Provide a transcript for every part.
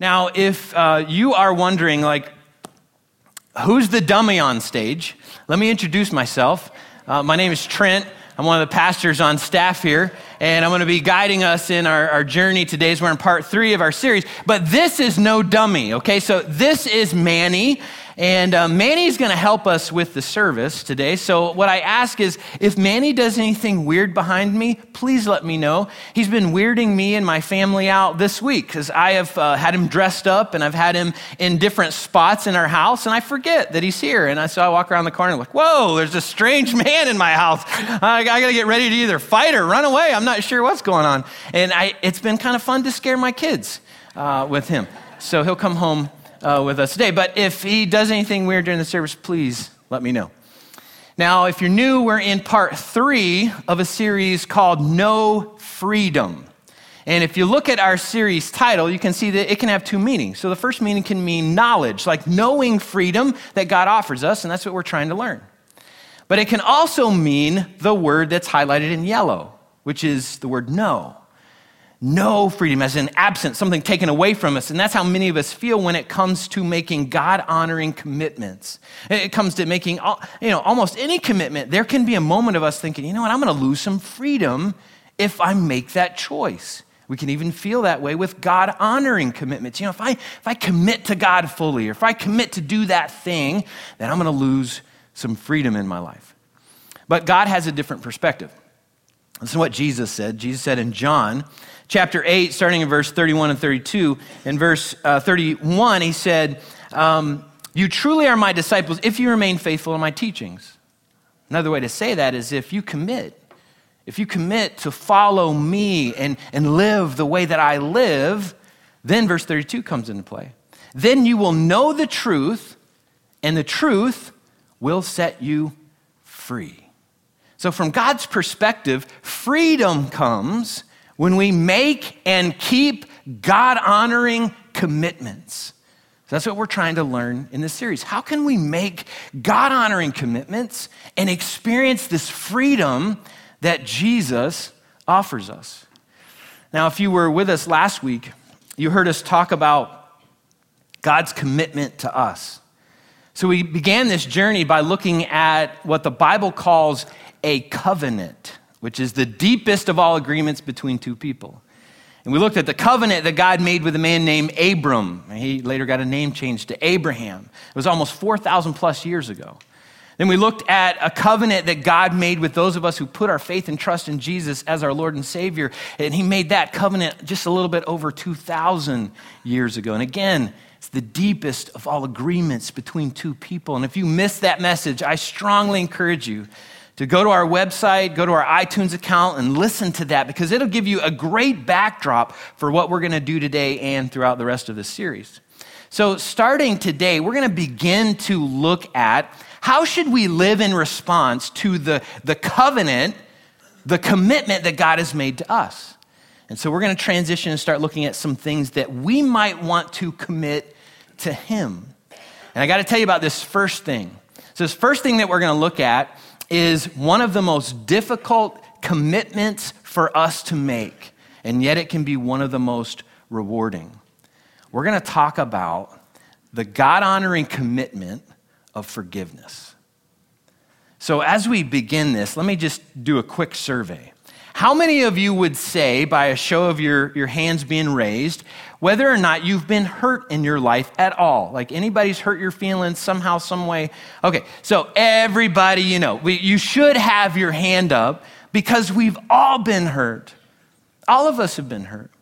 Now, if uh, you are wondering, like, who's the dummy on stage? Let me introduce myself. Uh, my name is Trent. I'm one of the pastors on staff here, and I'm going to be guiding us in our, our journey today as we're in part three of our series. But this is no dummy, okay? So this is Manny, and uh, Manny's going to help us with the service today. So, what I ask is if Manny does anything weird behind me, please let me know. He's been weirding me and my family out this week because I have uh, had him dressed up and I've had him in different spots in our house, and I forget that he's here. And I, so I walk around the corner and I'm like, whoa, there's a strange man in my house. I, I got to get ready to either fight or run away. I'm not sure what's going on. And I, it's been kind of fun to scare my kids uh, with him. So, he'll come home uh, with us today. But if he does anything weird during the service, please let me know. Now, if you're new, we're in part three of a series called Know Freedom. And if you look at our series title, you can see that it can have two meanings. So the first meaning can mean knowledge, like knowing freedom that God offers us, and that's what we're trying to learn. But it can also mean the word that's highlighted in yellow, which is the word no no freedom, as in absent, something taken away from us. And that's how many of us feel when it comes to making God honoring commitments. It comes to making you know, almost any commitment. There can be a moment of us thinking, you know what, I'm going to lose some freedom if I make that choice. We can even feel that way with God honoring commitments. You know, if I, if I commit to God fully, or if I commit to do that thing, then I'm going to lose some freedom in my life. But God has a different perspective. This is what Jesus said. Jesus said in John, chapter 8, starting in verse 31 and 32. In verse uh, 31, he said, um, You truly are my disciples if you remain faithful in my teachings. Another way to say that is if you commit, if you commit to follow me and, and live the way that I live, then verse 32 comes into play. Then you will know the truth, and the truth will set you free. So, from God's perspective, freedom comes when we make and keep God honoring commitments. So that's what we're trying to learn in this series. How can we make God honoring commitments and experience this freedom that Jesus offers us? Now, if you were with us last week, you heard us talk about God's commitment to us. So we began this journey by looking at what the Bible calls a covenant which is the deepest of all agreements between two people. And we looked at the covenant that God made with a man named Abram. He later got a name changed to Abraham. It was almost 4,000 plus years ago. Then we looked at a covenant that God made with those of us who put our faith and trust in Jesus as our Lord and Savior. And He made that covenant just a little bit over 2,000 years ago. And again, it's the deepest of all agreements between two people. And if you missed that message, I strongly encourage you to go to our website, go to our iTunes account, and listen to that because it'll give you a great backdrop for what we're going to do today and throughout the rest of this series. So, starting today, we're going to begin to look at how should we live in response to the, the covenant, the commitment that God has made to us. And so, we're going to transition and start looking at some things that we might want to commit to Him. And I got to tell you about this first thing. So, this first thing that we're going to look at is one of the most difficult commitments for us to make, and yet it can be one of the most rewarding. We're going to talk about the God honoring commitment of forgiveness. So, as we begin this, let me just do a quick survey. How many of you would say, by a show of your, your hands being raised, whether or not you've been hurt in your life at all? Like anybody's hurt your feelings somehow, some way? Okay, so everybody, you know, we, you should have your hand up because we've all been hurt. All of us have been hurt.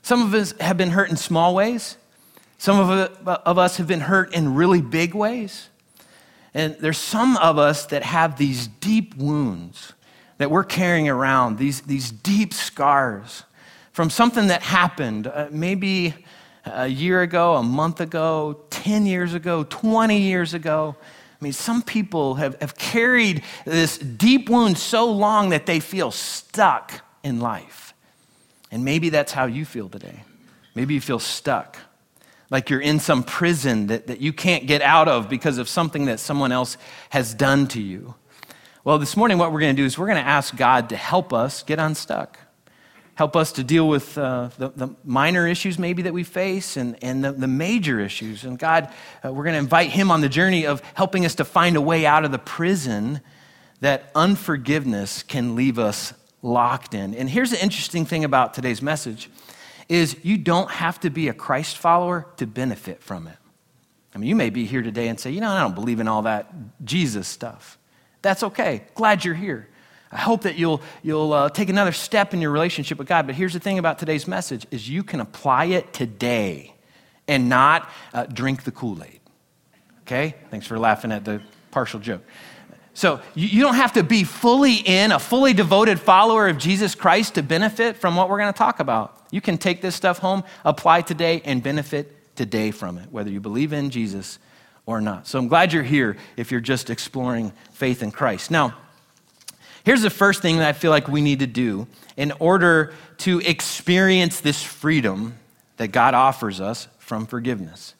Some of us have been hurt in small ways. Some of, of us have been hurt in really big ways. And there's some of us that have these deep wounds that we're carrying around, these, these deep scars from something that happened uh, maybe a year ago, a month ago, 10 years ago, 20 years ago. I mean, some people have, have carried this deep wound so long that they feel stuck in life. And maybe that's how you feel today. Maybe you feel stuck, like you're in some prison that, that you can't get out of because of something that someone else has done to you. Well, this morning, what we're going to do is we're going to ask God to help us get unstuck, help us to deal with uh, the, the, minor issues maybe that we face and, and the, the major issues. And God, uh, we're going to invite Him on the journey of helping us to find a way out of the prison that unforgiveness can leave us locked in. And here's the interesting thing about today's message is you don't have to be a Christ follower to benefit from it. I mean, you may be here today and say, you know, I don't believe in all that Jesus stuff. That's okay. Glad you're here. I hope that you'll, you'll uh, take another step in your relationship with God. But here's the thing about today's message is you can apply it today and not uh, drink the Kool-Aid. Okay? Thanks for laughing at the partial joke. So you, you don't have to be fully in, a fully devoted follower of Jesus Christ to benefit from what we're going to talk about. You can take this stuff home, apply today, and benefit today from it, whether you believe in Jesus or not. So I'm glad you're here if you're just exploring faith in Christ. Now, Here's the first thing that I feel like we need to do in order to experience this freedom that God offers us from forgiveness.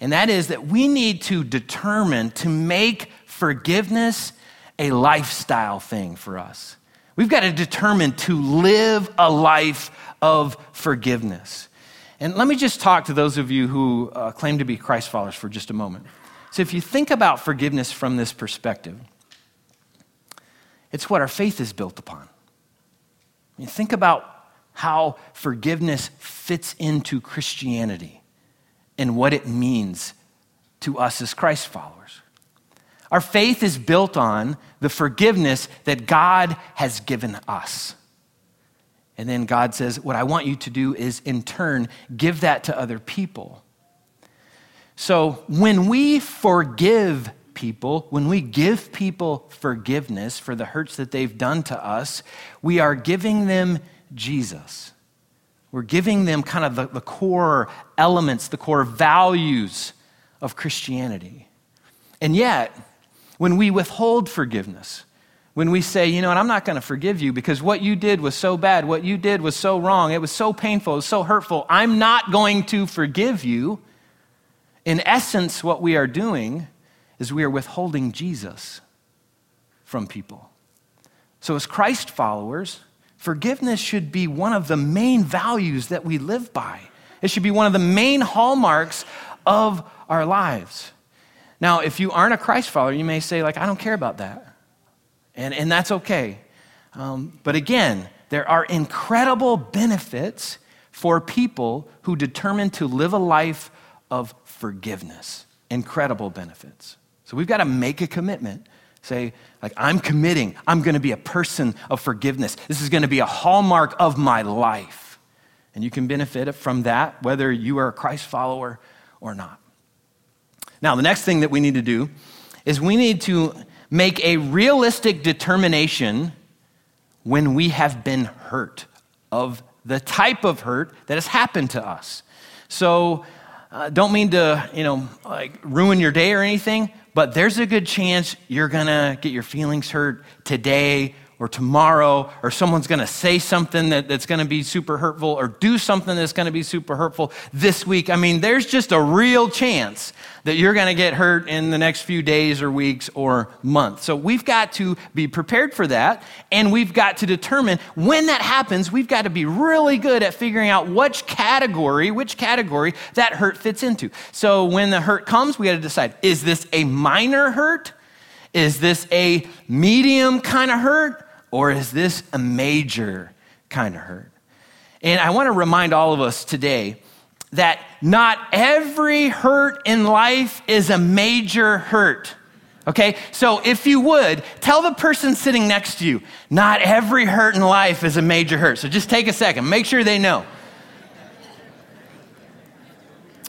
And that is that we need to determine to make forgiveness a lifestyle thing for us. We've got to determine to live a life of forgiveness. And let me just talk to those of you who uh, claim to be Christ followers for just a moment. So, if you think about forgiveness from this perspective, it's what our faith is built upon. Mean, think about how forgiveness fits into Christianity and what it means to us as Christ followers. Our faith is built on the forgiveness that God has given us. And then God says, What I want you to do is, in turn, give that to other people. So when we forgive people, when we give people forgiveness for the hurts that they've done to us, we are giving them Jesus. We're giving them kind of the, the core elements, the core values of Christianity. And yet, when we withhold forgiveness, when we say, you know what, I'm not going to forgive you because what you did was so bad, what you did was so wrong, it was so painful, it was so hurtful, I'm not going to forgive you. In essence, what we are doing is we are withholding Jesus from people. So, as Christ followers, forgiveness should be one of the main values that we live by. It should be one of the main hallmarks of our lives. Now, if you aren't a Christ follower, you may say, like, I don't care about that. And, and that's okay. Um, but again, there are incredible benefits for people who determine to live a life of forgiveness. Incredible benefits. So we've got to make a commitment. Say, like, I'm committing. I'm going to be a person of forgiveness. This is going to be a hallmark of my life. And you can benefit from that, whether you are a Christ follower or not. Now, the next thing that we need to do is we need to make a realistic determination when we have been hurt of the type of hurt that has happened to us. So, uh, don't mean to, you know, like ruin your day or anything, but there's a good chance you're going to get your feelings hurt today or tomorrow, or someone's going to say something that, that's going to be super hurtful, or do something that's going to be super hurtful this week. I mean, there's just a real chance that you're going to get hurt in the next few days or weeks or months. So we've got to be prepared for that, and we've got to determine when that happens, we've got to be really good at figuring out which category, which category that hurt fits into. So when the hurt comes, we got to decide is this a minor hurt? Is this a medium kind of hurt? Or is this a major kind of hurt? And I want to remind all of us today that not every hurt in life is a major hurt. Okay? So if you would, tell the person sitting next to you, not every hurt in life is a major hurt. So just take a second, make sure they know.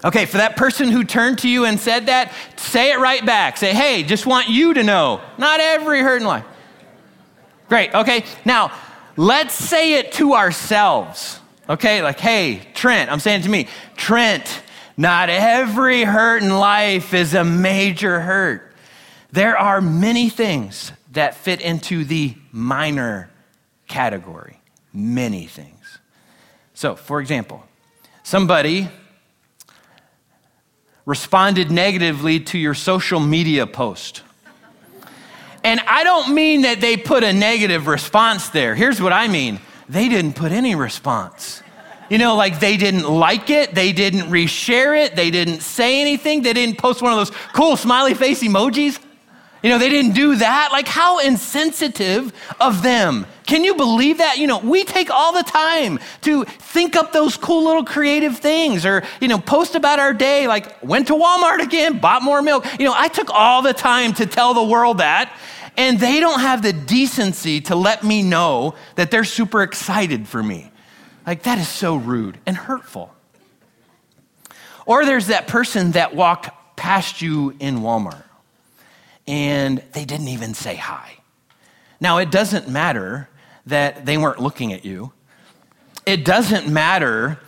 Okay, for that person who turned to you and said that, say it right back. Say, hey, just want you to know, not every hurt in life. Great. Okay. Now, let's say it to ourselves. Okay. Like, hey, Trent, I'm saying to me, Trent, not every hurt in life is a major hurt. There are many things that fit into the minor category. Many things. So, for example, somebody responded negatively to your social media post. And I don't mean that they put a negative response there. Here's what I mean they didn't put any response. You know, like they didn't like it, they didn't reshare it, they didn't say anything, they didn't post one of those cool smiley face emojis. You know, they didn't do that. Like, how insensitive of them. Can you believe that? You know, we take all the time to think up those cool little creative things or, you know, post about our day, like, went to Walmart again, bought more milk. You know, I took all the time to tell the world that, and they don't have the decency to let me know that they're super excited for me. Like, that is so rude and hurtful. Or there's that person that walked past you in Walmart and they didn't even say hi. Now, it doesn't matter that they weren't looking at you. It doesn't matter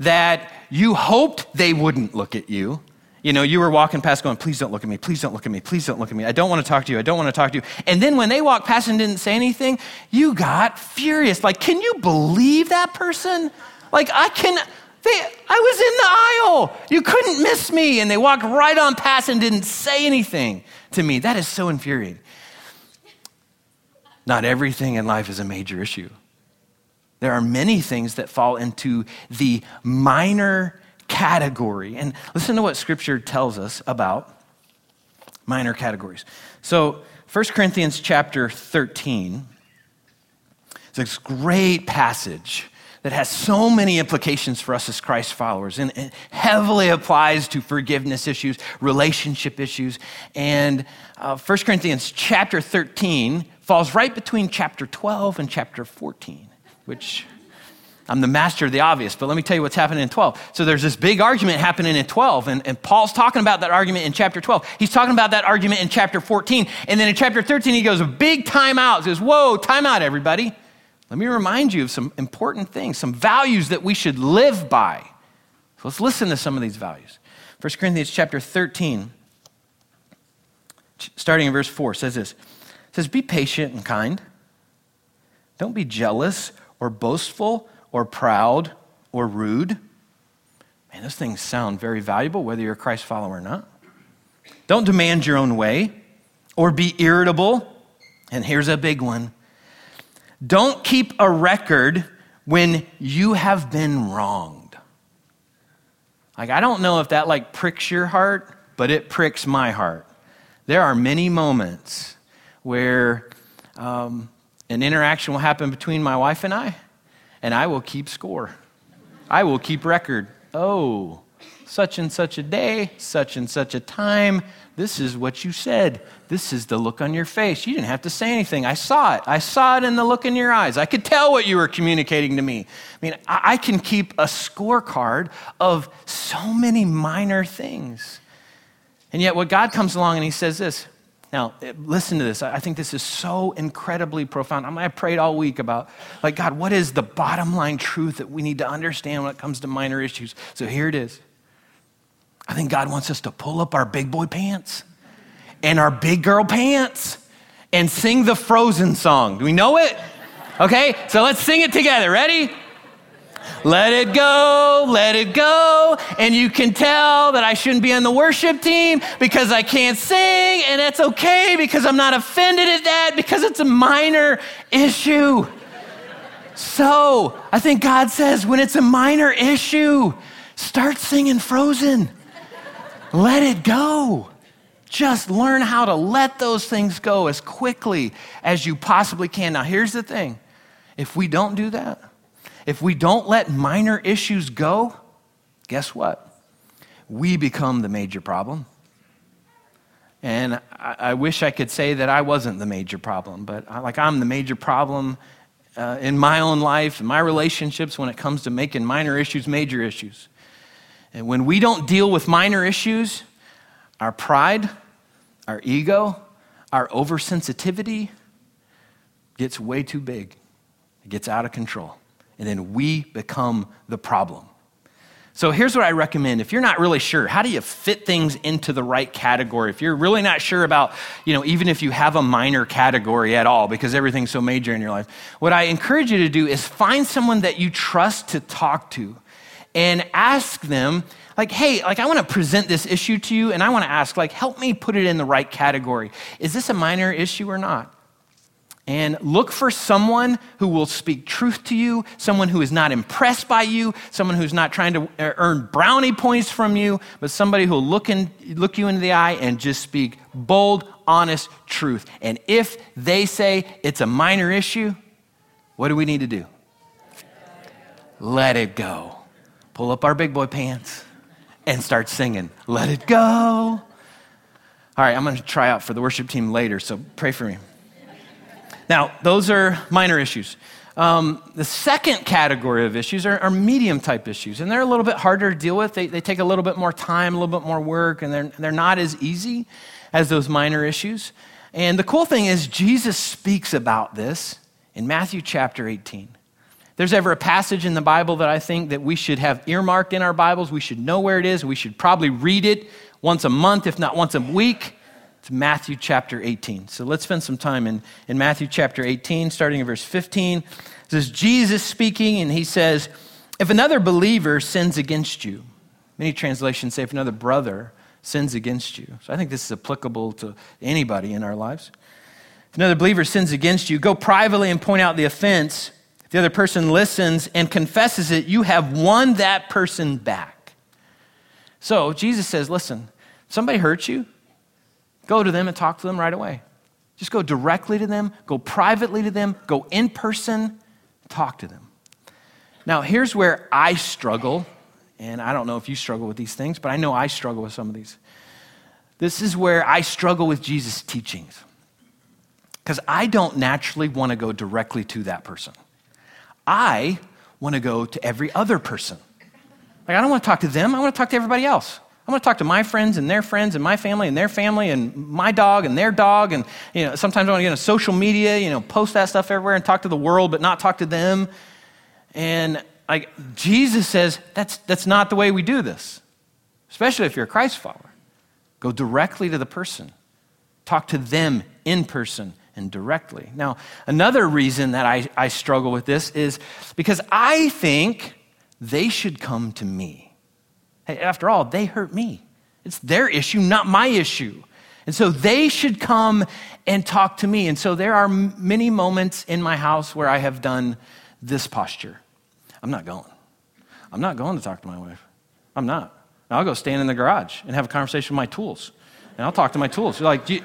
that you hoped they wouldn't look at you. You know, you were walking past going, please don't look at me, please don't look at me, please don't look at me. I don't want to talk to you, I don't want to talk to you. And then when they walked past and didn't say anything, you got furious. Like, can you believe that person? Like, I can, they, I was in the aisle. You couldn't miss me. And they walked right on past and didn't say anything to me. That is so infuriating. Not everything in life is a major issue. There are many things that fall into the minor category. And listen to what scripture tells us about minor categories. So, 1 Corinthians chapter 13 is this great passage that has so many implications for us as Christ followers and it heavily applies to forgiveness issues, relationship issues. And uh, 1 Corinthians chapter 13 falls right between chapter 12 and chapter 14, which I'm the master of the obvious, but let me tell you what's happening in 12. So there's this big argument happening in 12, and, and, Paul's talking about that argument in chapter 12. He's talking about that argument in chapter 14. And then in chapter 13, he goes a big time out. He says, Whoa, time out, everybody. Let me remind you of some important things, some values that we should live by. So let's listen to some of these values. 1 Corinthians chapter 13, starting in verse 4, says this. It says, Be patient and kind. Don't be jealous or boastful or proud or rude. Man, those things sound very valuable, whether you're a Christ follower or not. Don't demand your own way or be irritable. And here's a big one don't keep a record when you have been wronged. Like, I don't know if that like pricks your heart, but it pricks my heart. There are many moments where um, an interaction will happen between my wife and I, and I will keep score. I will keep record. Oh, such and such a day, such and such a time, this is what you said. This is the look on your face. You didn't have to say anything. I saw it. I saw it in the look in your eyes. I could tell what you were communicating to me. I mean, I can keep a scorecard of so many minor things. And yet, what God comes along and He says this. Now, listen to this. I think this is so incredibly profound. I prayed all week about, like, God, what is the bottom line truth that we need to understand when it comes to minor issues? So here it is. I think God wants us to pull up our big boy pants and our big girl pants and sing the Frozen song. Do we know it? Okay, so let's sing it together. Ready? Let it go, let it go. And you can tell that I shouldn't be on the worship team because I can't sing, and that's okay because I'm not offended at that because it's a minor issue. So I think God says when it's a minor issue, start singing Frozen. Let it go. Just learn how to let those things go as quickly as you possibly can. Now, here's the thing if we don't do that, if we don't let minor issues go, guess what? We become the major problem. And I, I wish I could say that I wasn't the major problem, but I, like I'm the major problem uh, in my own life, in my relationships, when it comes to making minor issues major issues. And when we don't deal with minor issues, our pride, our ego, our oversensitivity gets way too big. It gets out of control. And then we become the problem. So here's what I recommend. If you're not really sure, how do you fit things into the right category? If you're really not sure about, you know, even if you have a minor category at all because everything's so major in your life, what I encourage you to do is find someone that you trust to talk to and ask them, like, hey, like I want to present this issue to you, and I want to ask, like, help me put it in the right category. Is this a minor issue or not? And look for someone who will speak truth to you, someone who is not impressed by you, someone who's not trying to earn brownie points from you, but somebody who will look, in, look you into the eye and just speak bold, honest truth. And if they say it's a minor issue, what do we need to do? Let it go. Pull up our big boy pants and start singing, Let it go. All right, I'm going to try out for the worship team later, so pray for me. Now, those are minor issues. Um, the second category of issues are, are, medium type issues, and they're a little bit harder to deal with. They, they take a little bit more time, a little bit more work, and they're, they're not as easy as those minor issues. And the cool thing is, Jesus speaks about this in Matthew chapter 18. There's ever a passage in the Bible that I think that we should have earmarked in our Bibles. We should know where it is. We should probably read it once a month, if not once a week. It's Matthew chapter 18. So let's spend some time in, in Matthew chapter 18, starting in verse 15. This is Jesus speaking, and he says, If another believer sins against you, many translations say, if another brother sins against you. So I think this is applicable to anybody in our lives. If another believer sins against you, go privately and point out the offense. If the other person listens and confesses it, you have won that person back. So Jesus says, listen, somebody hurts you, Go to them and talk to them right away. Just go directly to them, go privately to them, go in person, talk to them. Now, here's where I struggle, and I don't know if you struggle with these things, but I know I struggle with some of these. This is where I struggle with Jesus' teachings. Because I don't naturally want to go directly to that person. I want to go to every other person. Like, I don't want to talk to them, I want to talk to everybody else. I'm going to talk to my friends and their friends and my family and their family and my dog and their dog. And, you know, sometimes I want to get on social media, you know, post that stuff everywhere and talk to the world, but not talk to them. And like Jesus says, that's, that's not the way we do this, especially if you're a Christ follower. Go directly to the person, talk to them in person and directly. Now, another reason that I, I struggle with this is because I think they should come to me. After all, they hurt me. It's their issue, not my issue. And so they should come and talk to me. And so there are many moments in my house where I have done this posture. I'm not going. I'm not going to talk to my wife. I'm not. I'll go stand in the garage and have a conversation with my tools. And I'll talk to my tools. You're like, do you,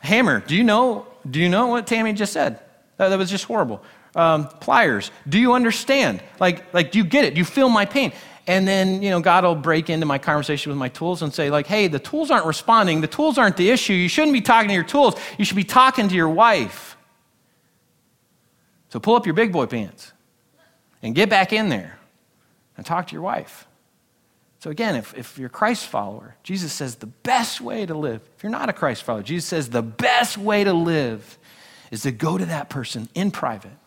Hammer, do you know, do you know what Tammy just said? That, that was just horrible. Um, pliers, do you understand? Like, like, do you get it? Do you feel my pain? And then you know god will break into my conversation with my tools and say like hey the tools aren't responding. The tools aren't the issue. You shouldn't be talking to your tools. You should be talking to your wife. So pull up your big boy pants and get back in there and talk to your wife. So again if, if you're a christ follower jesus says the best way to live if you're not a christ follower jesus says the best way to live is to go to that person in private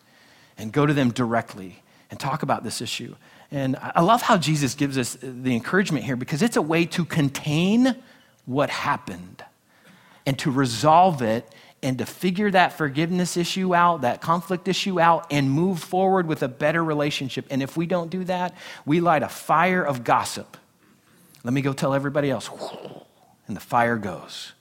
and go to them directly and talk about this issue and I love how Jesus gives us the encouragement here because it's a way to contain what happened and to resolve it and to figure that forgiveness issue out, that conflict issue out, and move forward with a better relationship. And if we don't do that, we light a fire of gossip. Let me go tell everybody else. And the fire goes.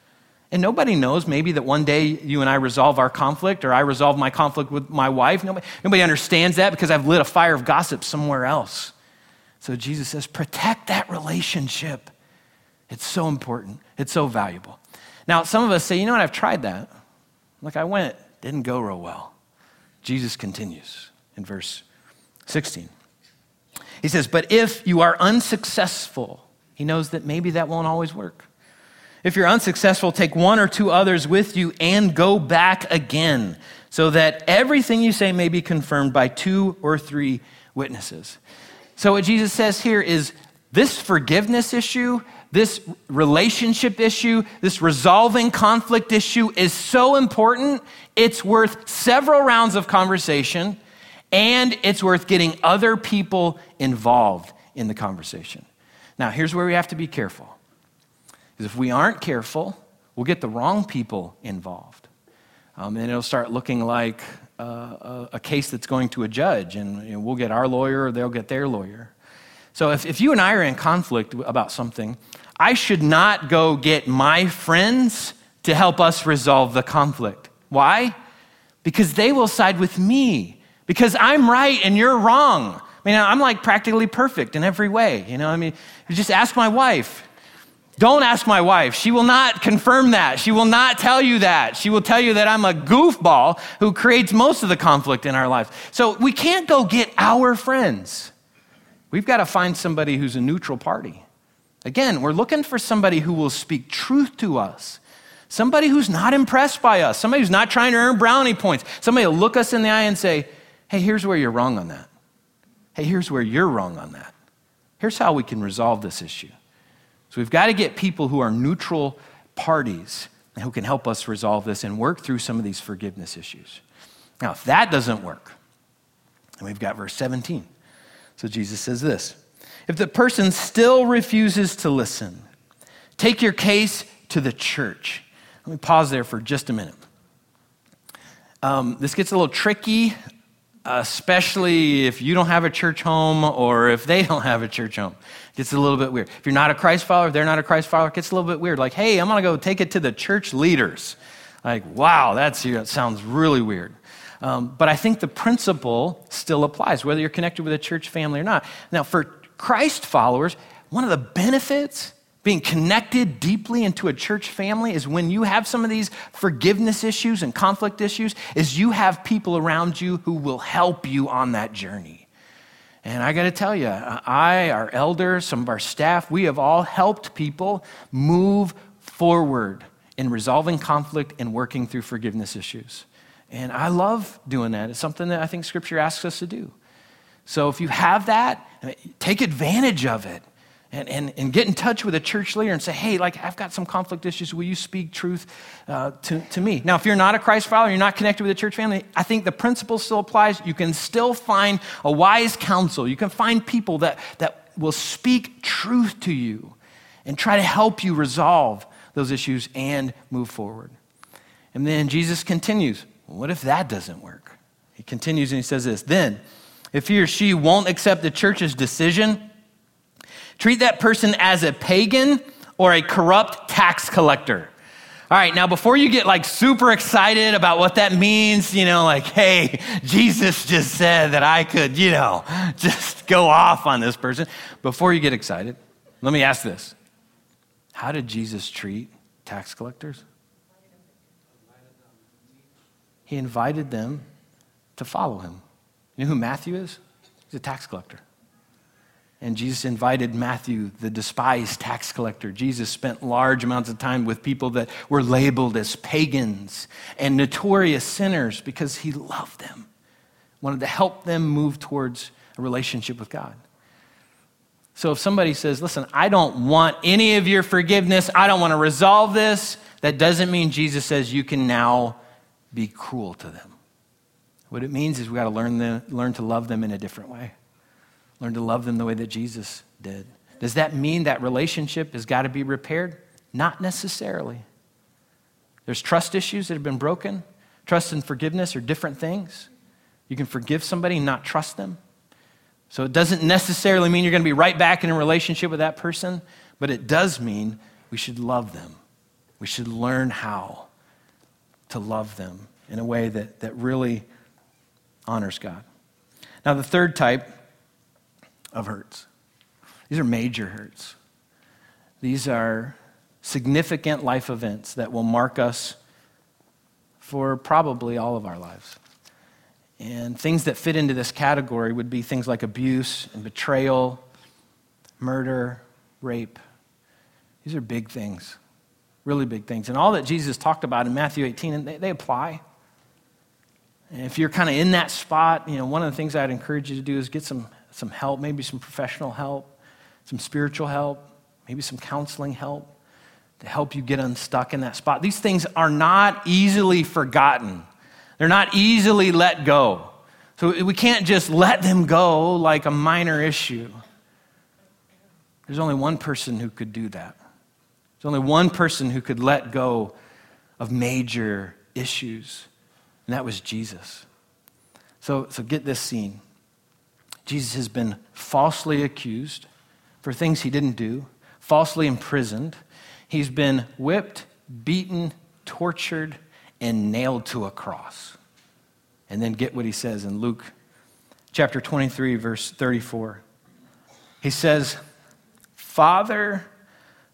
And nobody knows maybe that one day you and I resolve our conflict or I resolve my conflict with my wife. Nobody, nobody understands that because I've lit a fire of gossip somewhere else. So Jesus says, protect that relationship. It's so important, it's so valuable. Now, some of us say, you know what, I've tried that. Like I went, didn't go real well. Jesus continues in verse 16. He says, But if you are unsuccessful, he knows that maybe that won't always work. If you're unsuccessful, take one or two others with you and go back again, so that everything you say may be confirmed by two or three witnesses. So, what Jesus says here is this forgiveness issue, this relationship issue, this resolving conflict issue is so important, it's worth several rounds of conversation and it's worth getting other people involved in the conversation. Now, here's where we have to be careful because if we aren't careful, we'll get the wrong people involved. Um, and it'll start looking like uh, a, a, case that's going to a judge, and you know, we'll get our lawyer or they'll get their lawyer. So if, if you and I are in conflict about something, I should not go get my friends to help us resolve the conflict. Why? because they will side with me because I'm right and you're wrong. I mean, I'm like practically perfect in every way. You know, I mean, just ask my wife. Don't ask my wife. She will not confirm that. She will not tell you that. She will tell you that I'm a goofball who creates most of the conflict in our lives. So we can't go get our friends. We've got to find somebody who's a neutral party. Again, we're looking for somebody who will speak truth to us. Somebody who's not impressed by us. Somebody who's not trying to earn brownie points. Somebody will look us in the eye and say, hey, here's where you're wrong on that. Hey, here's where you're wrong on that. Here's how we can resolve this issue. So we've got to get people who are neutral parties and who can help us resolve this and work through some of these forgiveness issues. Now, if that doesn't work, then we've got verse 17. So Jesus says this If the person still refuses to listen, take your case to the church. Let me pause there for just a minute. Um, this gets a little tricky especially if you don't have a church home or if they don't have a church home. It gets a little bit weird. If you're not a Christ follower, they're not a Christ follower, it gets a little bit weird. Like, hey, I'm going to go take it to the church leaders. Like, wow, that's, that sounds really weird. Um, but I think the principle still applies, whether you're connected with a church family or not. Now, for Christ followers, one of the benefits being connected deeply into a church family is when you have some of these forgiveness issues and conflict issues is you have people around you who will help you on that journey. And i got to tell you i our elders some of our staff we have all helped people move forward in resolving conflict and working through forgiveness issues. And i love doing that. It's something that i think scripture asks us to do. So if you have that take advantage of it and, and, and get in touch with a church leader and say, hey, like, I've got some conflict issues. Will you speak truth uh, to, to me? Now, if you're not a Christ follower, you're not connected with a church family, I think the principle still applies. You can still find a wise counsel. You can find people that, that will speak truth to you and try to help you resolve those issues and move forward. And then Jesus continues, what if that doesn't work? He continues and he says this Then, if he or she won't accept the church's decision, Treat that person as a pagan or a corrupt tax collector. All right, now before you get like super excited about what that means, you know, like, hey, Jesus just said that I could, you know, just go off on this person. Before you get excited, let me ask this How did Jesus treat tax collectors? He invited them to follow him. You know who Matthew is? He's a tax collector. And Jesus invited Matthew, the despised tax collector. Jesus spent large amounts of time with people that were labeled as pagans and notorious sinners because he loved them, wanted to help them move towards a relationship with God. So if somebody says, Listen, I don't want any of your forgiveness, I don't want to resolve this, that doesn't mean Jesus says you can now be cruel to them. What it means is we got to learn, them, learn to love them in a different way. Learn to love them the way that Jesus did. Does that mean that relationship has got to be repaired? Not necessarily. There's trust issues that have been broken. Trust and forgiveness are different things. You can forgive somebody and not trust them. So it doesn't necessarily mean you're going to be right back in a relationship with that person, but it does mean we should love them. We should learn how to love them in a way that, that really honors God. Now, the third type of hurts. These are major hurts. These are significant life events that will mark us for probably all of our lives. And things that fit into this category would be things like abuse and betrayal, murder, rape. These are big things, really big things. And all that Jesus talked about in Matthew 18, they, they apply. And if you're kind of in that spot, you know, one of the things I'd encourage you to do is get some some help, maybe some professional help, some spiritual help, maybe some counseling help to help you get unstuck in that spot. These things are not easily forgotten, they're not easily let go. So we can't just let them go like a minor issue. There's only one person who could do that. There's only one person who could let go of major issues, and that was Jesus. So, so get this scene. Jesus has been falsely accused for things he didn't do, falsely imprisoned. He's been whipped, beaten, tortured, and nailed to a cross. And then get what he says in Luke chapter 23, verse 34. He says, Father,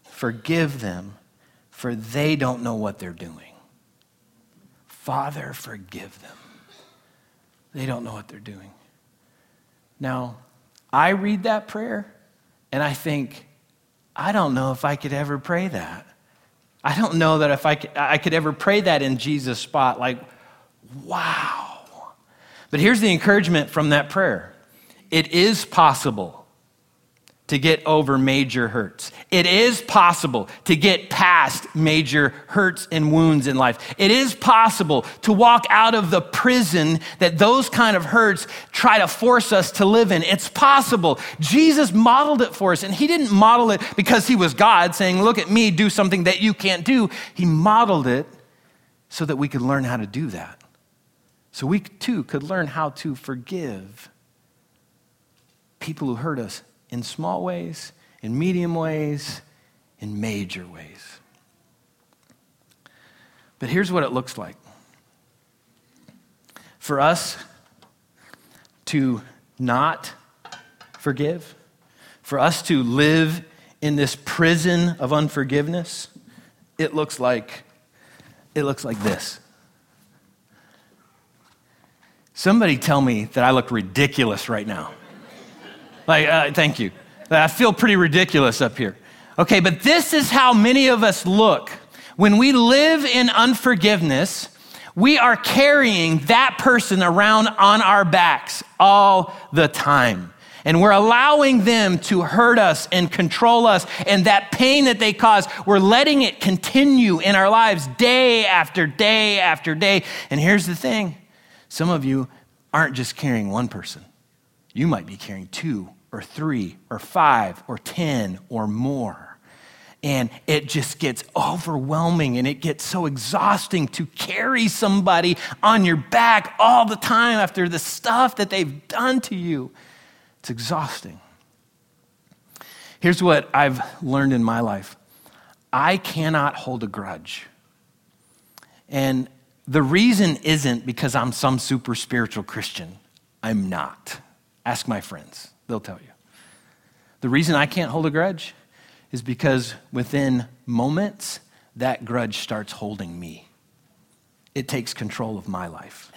forgive them, for they don't know what they're doing. Father, forgive them. They don't know what they're doing. Now, I read that prayer and I think, I don't know if I could ever pray that. I don't know that if I could, I could ever pray that in Jesus' spot. Like, wow. But here's the encouragement from that prayer it is possible to get over major hurts. It is possible to get past major hurts and wounds in life. It is possible to walk out of the prison that those kind of hurts try to force us to live in. It's possible. Jesus modeled it for us, and He didn't model it because He was God saying, Look at me, do something that you can't do. He modeled it so that we could learn how to do that. So we too could learn how to forgive people who hurt us in small ways, in medium ways, in major ways. But here's what it looks like for us to not forgive, for us to live in this prison of unforgiveness, it looks like it looks like this. Somebody tell me that I look ridiculous right now. Like, uh, thank you. I feel pretty ridiculous up here. Okay, but this is how many of us look. When we live in unforgiveness, we are carrying that person around on our backs all the time. And we're allowing them to hurt us and control us. And that pain that they cause, we're letting it continue in our lives day after day after day. And here's the thing some of you aren't just carrying one person, you might be carrying two or three or five or 10 or more. And it just gets overwhelming and it gets so exhausting to carry somebody on your back all the time after the stuff that they've done to you. It's exhausting. Here's what I've learned in my life I cannot hold a grudge. And the reason isn't because I'm some super spiritual Christian. I'm not. Ask my friends. They'll tell you. The reason I can't hold a grudge is because within moments, that grudge starts holding me. It takes control of my life.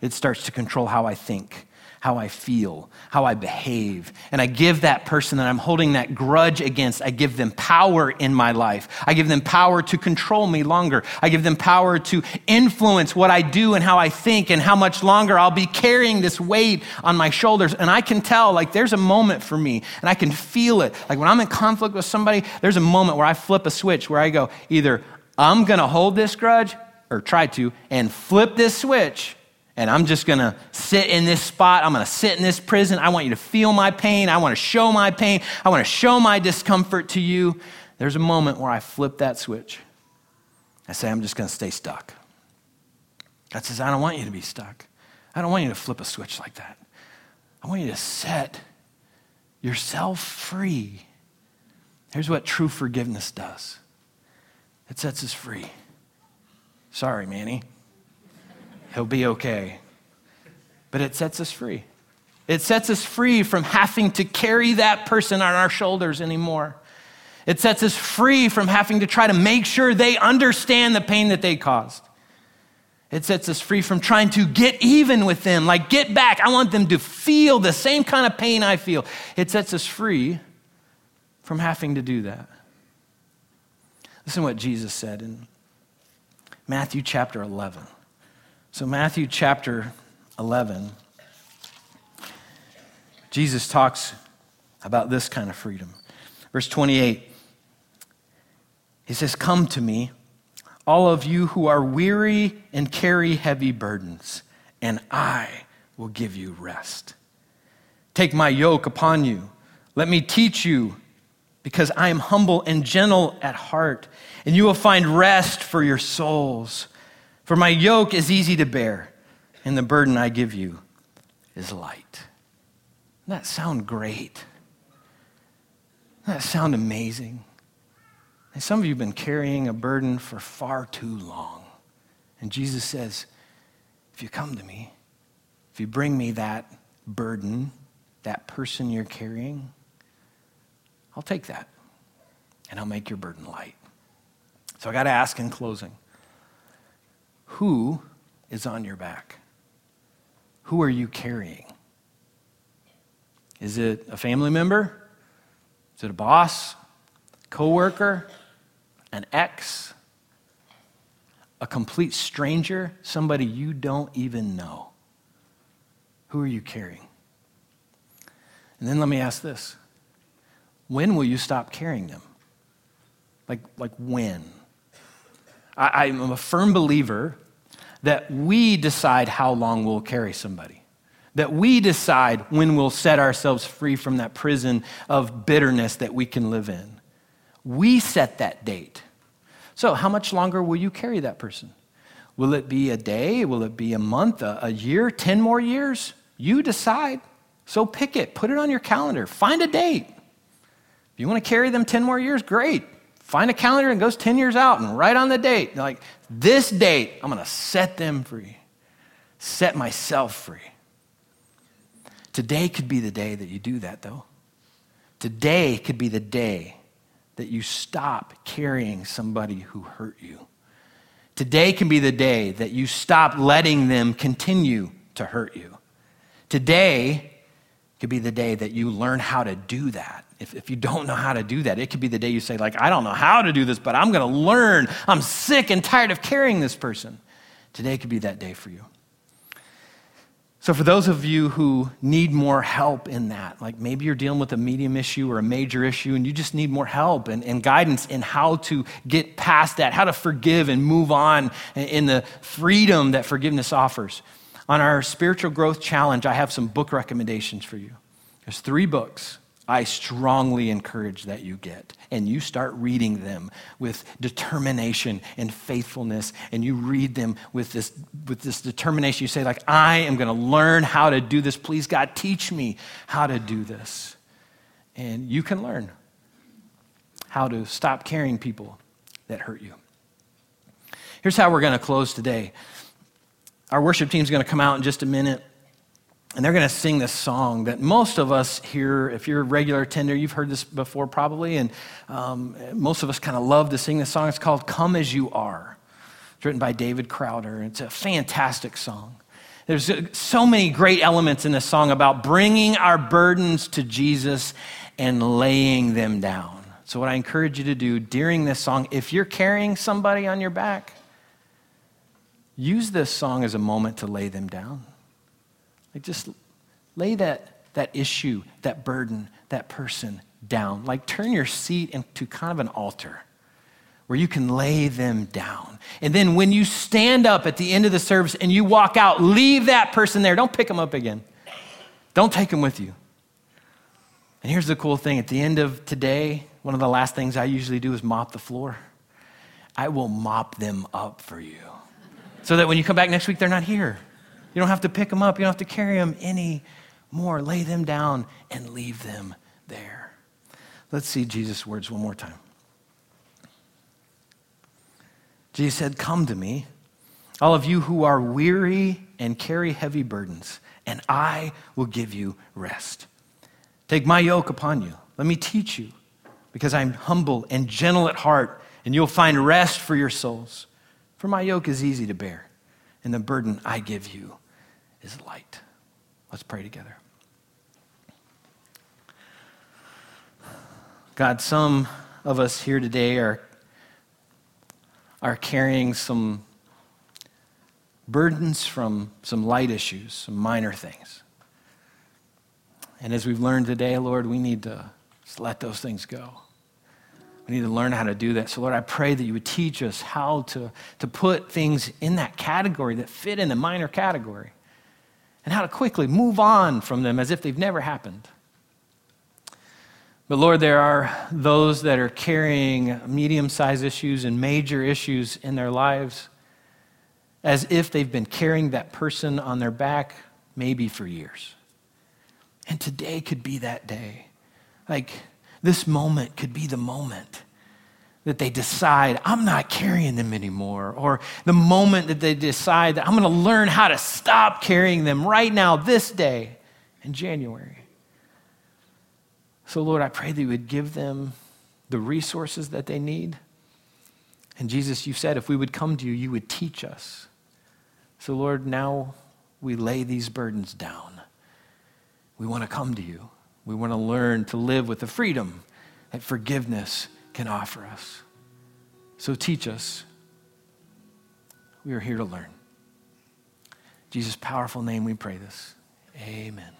It starts to control how I think, how I feel, how I behave. And I give that person that I'm holding that grudge against, I give them power in my life. I give them power to control me longer. I give them power to influence what I do and how I think and how much longer I'll be carrying this weight on my shoulders. And I can tell, like, there's a moment for me and I can feel it. Like, when I'm in conflict with somebody, there's a moment where I flip a switch where I go, either I'm gonna hold this grudge or try to and flip this switch and I'm just gonna sit in this spot. I'm gonna sit in this prison. I want you to feel my pain. I wanna show my pain. I wanna show my discomfort to you. There's a moment where I flip that switch. I say, I'm just gonna stay stuck. God says, I don't want you to be stuck. I don't want you to flip a switch like that. I want you to set yourself free. Here's what true forgiveness does it sets us free. Sorry, Manny. He'll be okay. But it sets us free. It sets us free from having to carry that person on our shoulders anymore. It sets us free from having to try to make sure they understand the pain that they caused. It sets us free from trying to get even with them, like get back. I want them to feel the same kind of pain I feel. It sets us free from having to do that. Listen to what Jesus said in Matthew chapter 11. So, Matthew chapter 11, Jesus talks about this kind of freedom. Verse 28, he says, Come to me, all of you who are weary and carry heavy burdens, and I will give you rest. Take my yoke upon you. Let me teach you, because I am humble and gentle at heart, and you will find rest for your souls. For my yoke is easy to bear, and the burden I give you is light. Doesn't that sound great? Doesn't that sound amazing? And some of you have been carrying a burden for far too long. And Jesus says, if you come to me, if you bring me that burden, that person you're carrying, I'll take that and I'll make your burden light. So I got to ask in closing who is on your back? Who are you carrying? Is it a family member? Is it a boss? Coworker? An ex? A complete stranger? Somebody you don't even know? Who are you carrying? And then let me ask this when will you stop carrying them? Like, like when? I, I'm a firm believer that we decide how long we'll carry somebody. That we decide when we'll set ourselves free from that prison of bitterness that we can live in. We set that date. So, how much longer will you carry that person? Will it be a day? Will it be a month, a, year, 10 more years? You decide. So, pick it, put it on your calendar, find a date. If you want to carry them 10 more years, great. Find a calendar and goes 10 years out and write on the date. Like, this date, I'm going to set them free, set myself free. Today could be the day that you do that, though. Today could be the day that you stop carrying somebody who hurt you. Today can be the day that you stop letting them continue to hurt you. Today could be the day that you learn how to do that. If, if you don't know how to do that, it could be the day you say, like, I don't know how to do this, but I'm going to learn. I'm sick and tired of carrying this person. Today could be that day for you. So, for those of you who need more help in that, like maybe you're dealing with a medium issue or a major issue and you just need more help and, and, guidance in how to get past that, how to forgive and move on in the freedom that forgiveness offers. On our spiritual growth challenge, I have some book recommendations for you. There's three books I strongly encourage that you get. And you start reading them with determination and faithfulness. And you read them with this, with this determination. You say, like, I am going to learn how to do this. Please, God, teach me how to do this. And you can learn how to stop carrying people that hurt you. Here's how we're going to close today. Our worship team is going to come out in just a minute. And they're going to sing this song that most of us here, if you're a regular attender, you've heard this before probably, and um, most of us kind of love to sing this song. It's called Come As You Are. It's written by David Crowder. It's a fantastic song. There's so many great elements in this song about bringing our burdens to Jesus and laying them down. So, what I encourage you to do during this song, if you're carrying somebody on your back, use this song as a moment to lay them down. Like just lay that, that issue, that burden, that person down. Like turn your seat into kind of an altar where you can lay them down. And then when you stand up at the end of the service and you walk out, leave that person there. Don't pick them up again. Don't take them with you. And here's the cool thing at the end of today, one of the last things I usually do is mop the floor. I will mop them up for you so that when you come back next week, they're not here. You don't have to pick them up. You don't have to carry them anymore. Lay them down and leave them there. Let's see Jesus' words one more time. Jesus said, Come to me, all of you who are weary and carry heavy burdens, and I will give you rest. Take my yoke upon you. Let me teach you, because I'm humble and gentle at heart, and you'll find rest for your souls. For my yoke is easy to bear, and the burden I give you is light. Let's pray together. God, some of us here today are, are carrying some burdens from some light issues, some minor things. And as we've learned today, Lord, we need to just let those things go. We need to learn how to do that. So, Lord, I pray that you would teach us how to, to put things in that category that fit in the minor category and how to quickly move on from them as if they've never happened. But Lord, there are those that are carrying medium sized issues and major issues in their lives as if they've been carrying that person on their back maybe for years. And today could be that day. Like, this moment could be the moment that they decide, I'm not carrying them anymore, or the moment that they decide that I'm going to learn how to stop carrying them right now, this day in January. So, Lord, I pray that you would give them the resources that they need. And Jesus, you said if we would come to you, you would teach us. So, Lord, now we lay these burdens down. We want to come to you. We want to learn to live with the freedom that forgiveness can offer us. So teach us. We are here to learn. Jesus' powerful name, we pray this. Amen.